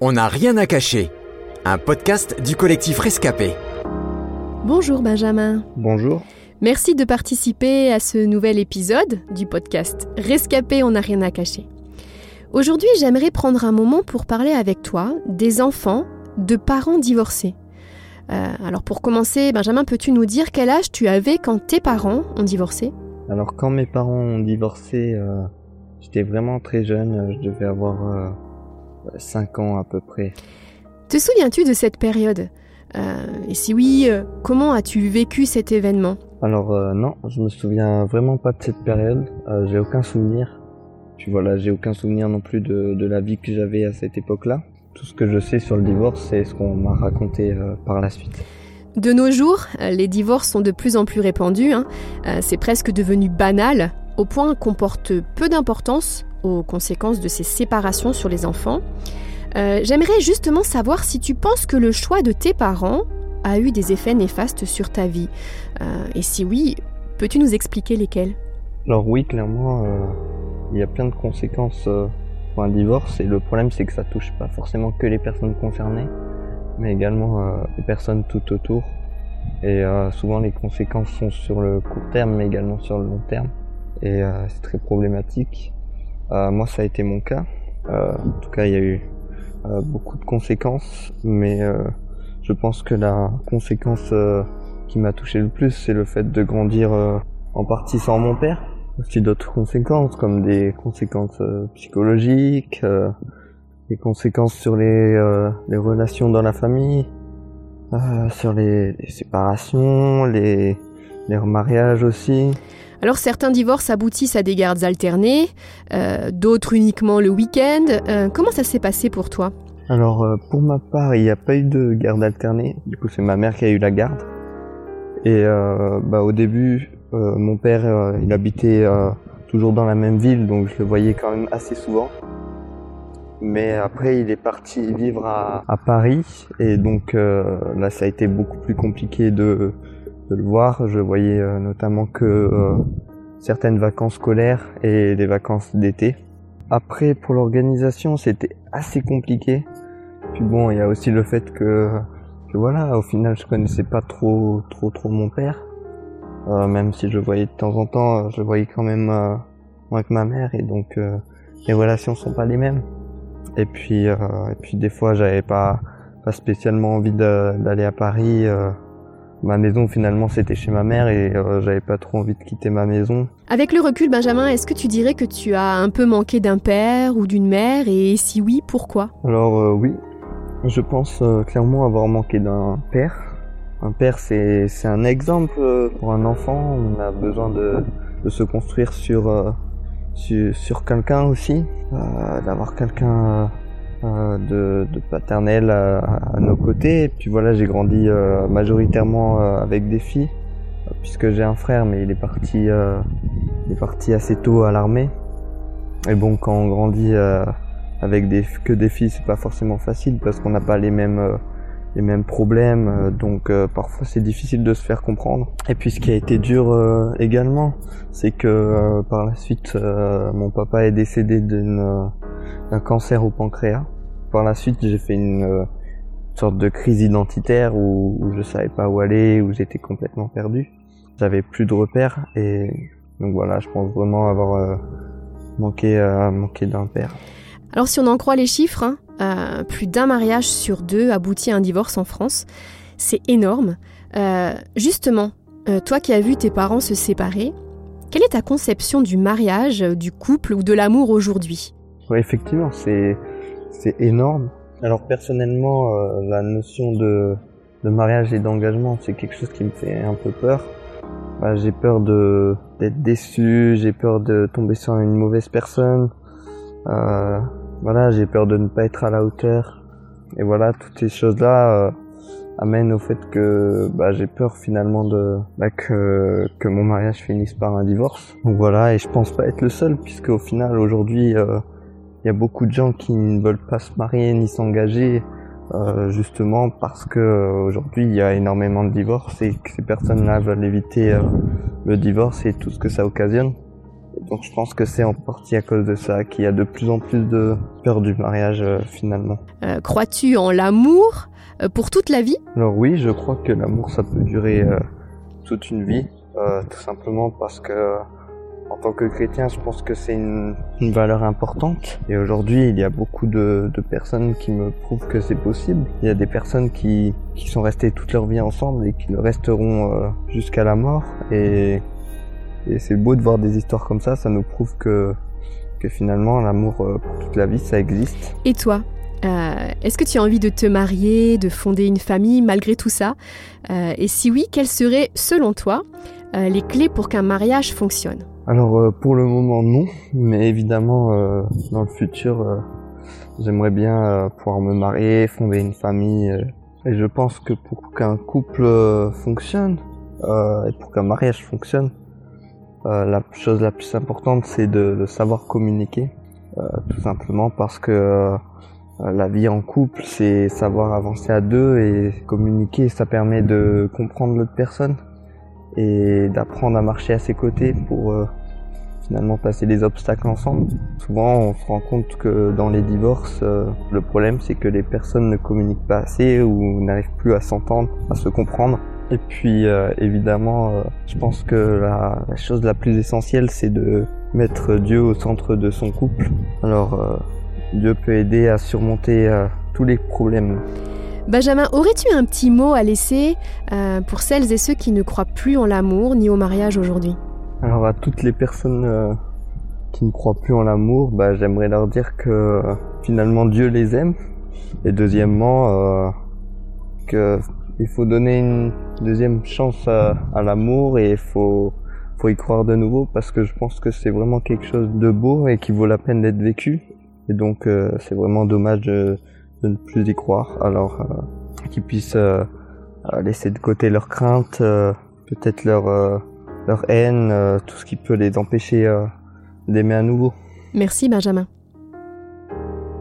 On n'a rien à cacher. Un podcast du collectif Rescapé. Bonjour Benjamin. Bonjour. Merci de participer à ce nouvel épisode du podcast Rescapé, on n'a rien à cacher. Aujourd'hui, j'aimerais prendre un moment pour parler avec toi des enfants de parents divorcés. Euh, alors pour commencer, Benjamin, peux-tu nous dire quel âge tu avais quand tes parents ont divorcé? Alors quand mes parents ont divorcé, euh, j'étais vraiment très jeune, je devais avoir euh, 5 ans à peu près. Te souviens-tu de cette période? Euh, Et si oui, euh, comment as-tu vécu cet événement? Alors euh, non, je me souviens vraiment pas de cette période, j'ai aucun souvenir. Puis voilà, j'ai aucun souvenir non plus de, de la vie que j'avais à cette époque-là. Tout ce que je sais sur le divorce, c'est ce qu'on m'a raconté par la suite. De nos jours, les divorces sont de plus en plus répandus. hein. C'est presque devenu banal, au point qu'on porte peu d'importance aux conséquences de ces séparations sur les enfants. Euh, J'aimerais justement savoir si tu penses que le choix de tes parents a eu des effets néfastes sur ta vie. Euh, et si oui, peux-tu nous expliquer lesquels? Alors oui, clairement, euh, il y a plein de conséquences pour un divorce et le problème c'est que ça touche pas forcément que les personnes concernées, mais également les personnes tout autour. Et souvent les conséquences sont sur le court terme, mais également sur le long terme. Et euh, c'est très problématique. Euh, moi, ça a été mon cas. Euh, en tout cas, il y a eu euh, beaucoup de conséquences, mais euh, je pense que la conséquence qui m'a touché le plus, c'est le fait de grandir en partie sans mon père. Aussi d'autres conséquences, comme des conséquences psychologiques, des conséquences sur les, les relations dans la famille, sur les, les séparations, les, les remariages aussi. Alors certains divorces aboutissent à des gardes alternées, euh, d'autres uniquement le week-end. Euh, comment ça s'est passé pour toi? Alors euh, pour ma part, il n'y a pas eu de garde alternée. Du coup, c'est ma mère qui a eu la garde. Et bah, au début, mon père, il habitait toujours dans la même ville, donc je le voyais quand même assez souvent. Mais après, il est parti vivre à, à Paris, et donc là, ça a été beaucoup plus compliqué de, de le voir. Je voyais euh, notamment que euh, certaines vacances scolaires et les vacances d'été. Après, pour l'organisation, c'était assez compliqué. Puis bon, il y a aussi le fait que, que voilà, au final, je connaissais pas trop, trop, trop mon père. Euh, même si je voyais de temps en temps, euh, je voyais quand même euh, moins que ma mère, et donc euh, les relations sont pas les mêmes. Et puis, et puis des fois, j'avais pas, pas spécialement envie d'aller à Paris. euh, ma maison, finalement, c'était chez ma mère, et euh, j'avais pas trop envie de quitter ma maison. Avec le recul, Benjamin, est-ce que tu dirais que tu as un peu manqué d'un père ou d'une mère? Et si oui, pourquoi? Alors euh, oui, je pense euh, clairement avoir manqué d'un père. Un père, c'est un exemple pour un enfant. On a besoin de, de se construire sur sur, sur quelqu'un aussi, d'avoir quelqu'un de, de paternel à, nos côtés. Et puis voilà, j'ai grandi euh, majoritairement euh, avec des filles, euh, puisque j'ai un frère, mais il est parti euh, il est parti assez tôt à l'armée. Et bon, quand on grandit euh, avec que des filles c'est pas forcément facile parce qu'on n'a pas les mêmes euh, les mêmes problèmes euh, donc euh, parfois c'est difficile de se faire comprendre et puis ce qui a été dur euh, également c'est que euh, par la suite euh, mon papa est décédé euh, d'un cancer au pancréas par la suite j'ai fait une euh, sorte de crise identitaire où, où je savais pas où aller où j'étais complètement perdu j'avais plus de repères et donc voilà je pense vraiment avoir euh, manqué euh, manqué d'un père Alors si on en croit les chiffres, hein, euh, plus d'un mariage sur deux aboutit à un divorce en France. C'est énorme. Justement, toi qui as vu tes parents se séparer, quelle est ta conception du mariage, du couple ou de l'amour aujourd'hui? Effectivement, c'est c'est énorme. Alors personnellement, euh, la notion de de mariage et d'engagement, c'est quelque chose qui me fait un peu peur. Bah, j'ai peur de d'être déçu, j'ai peur de tomber sur une mauvaise personne. Euh, voilà, j'ai peur de ne pas être à la hauteur. Et voilà, toutes ces choses-là euh, amènent au fait que bah, j'ai peur finalement de bah, que que mon mariage finisse par un divorce. Donc voilà, et je pense pas être le seul, puisque au final aujourd'hui il y a beaucoup de gens qui ne veulent pas se marier ni s'engager euh, justement parce que euh, aujourd'hui il y a énormément de divorces et que ces personnes-là veulent éviter euh, le divorce et tout ce que ça occasionne. donc je pense que c'est en partie à cause de ça qu'il y a de plus en plus de peur du mariage euh, finalement. Crois-tu en l'amour pour toute la vie? Alors oui, je crois que l'amour ça peut durer toute une vie, tout simplement parce que en tant que chrétien, je pense que c'est une, valeur importante. Et aujourd'hui, il y a beaucoup de, personnes qui me prouvent que c'est possible. Il y a des personnes qui, qui sont restées toute leur vie ensemble et qui le resteront jusqu'à la mort. Et et c'est beau de voir des histoires comme ça, ça nous prouve que, que finalement l'amour euh, pour toute la vie, ça existe. Et toi euh, Est-ce que tu as envie de te marier, de fonder une famille malgré tout ça? Euh, Et si oui, quelles seraient, selon toi, les clés pour qu'un mariage fonctionne? Alors pour le moment non, mais évidemment dans le futur, j'aimerais bien pouvoir me marier, fonder une famille. et je pense que pour qu'un couple fonctionne, et pour qu'un mariage fonctionne, euh, la chose la plus importante, c'est de, savoir communiquer, euh, tout simplement parce que euh, la vie en couple, c'est savoir avancer à deux et communiquer, ça permet de comprendre l'autre personne et d'apprendre à marcher à ses côtés pour finalement passer les obstacles ensemble. Souvent, on se rend compte que dans les divorces, le problème c'est que les personnes ne communiquent pas assez ou n'arrivent plus à s'entendre, à se comprendre. Et puis euh, évidemment, euh, je pense que la, chose la plus essentielle, c'est de mettre Dieu au centre de son couple. Alors euh, Dieu peut aider à surmonter tous les problèmes. Benjamin, aurais-tu un petit mot à laisser pour celles et ceux qui ne croient plus en l'amour ni au mariage aujourd'hui? Alors à toutes les personnes qui ne croient plus en l'amour, bah, j'aimerais leur dire que finalement Dieu les aime. Et deuxièmement, que il faut donner une deuxième chance à, l'amour et il faut, faut y croire de nouveau parce que je pense que c'est vraiment quelque chose de beau et qui vaut la peine d'être vécu. Et donc euh, c'est vraiment dommage de, ne plus y croire. Alors euh, qu'ils puissent euh, laisser de côté leurs craintes, peut-être leur, leur haine, tout ce qui peut les empêcher d'aimer à nouveau. Merci Benjamin.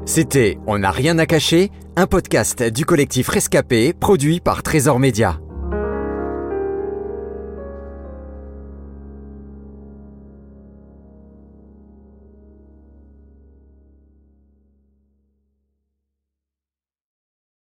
C'était On n'a rien à cacher, un podcast du collectif Rescapé produit par Trésor Média.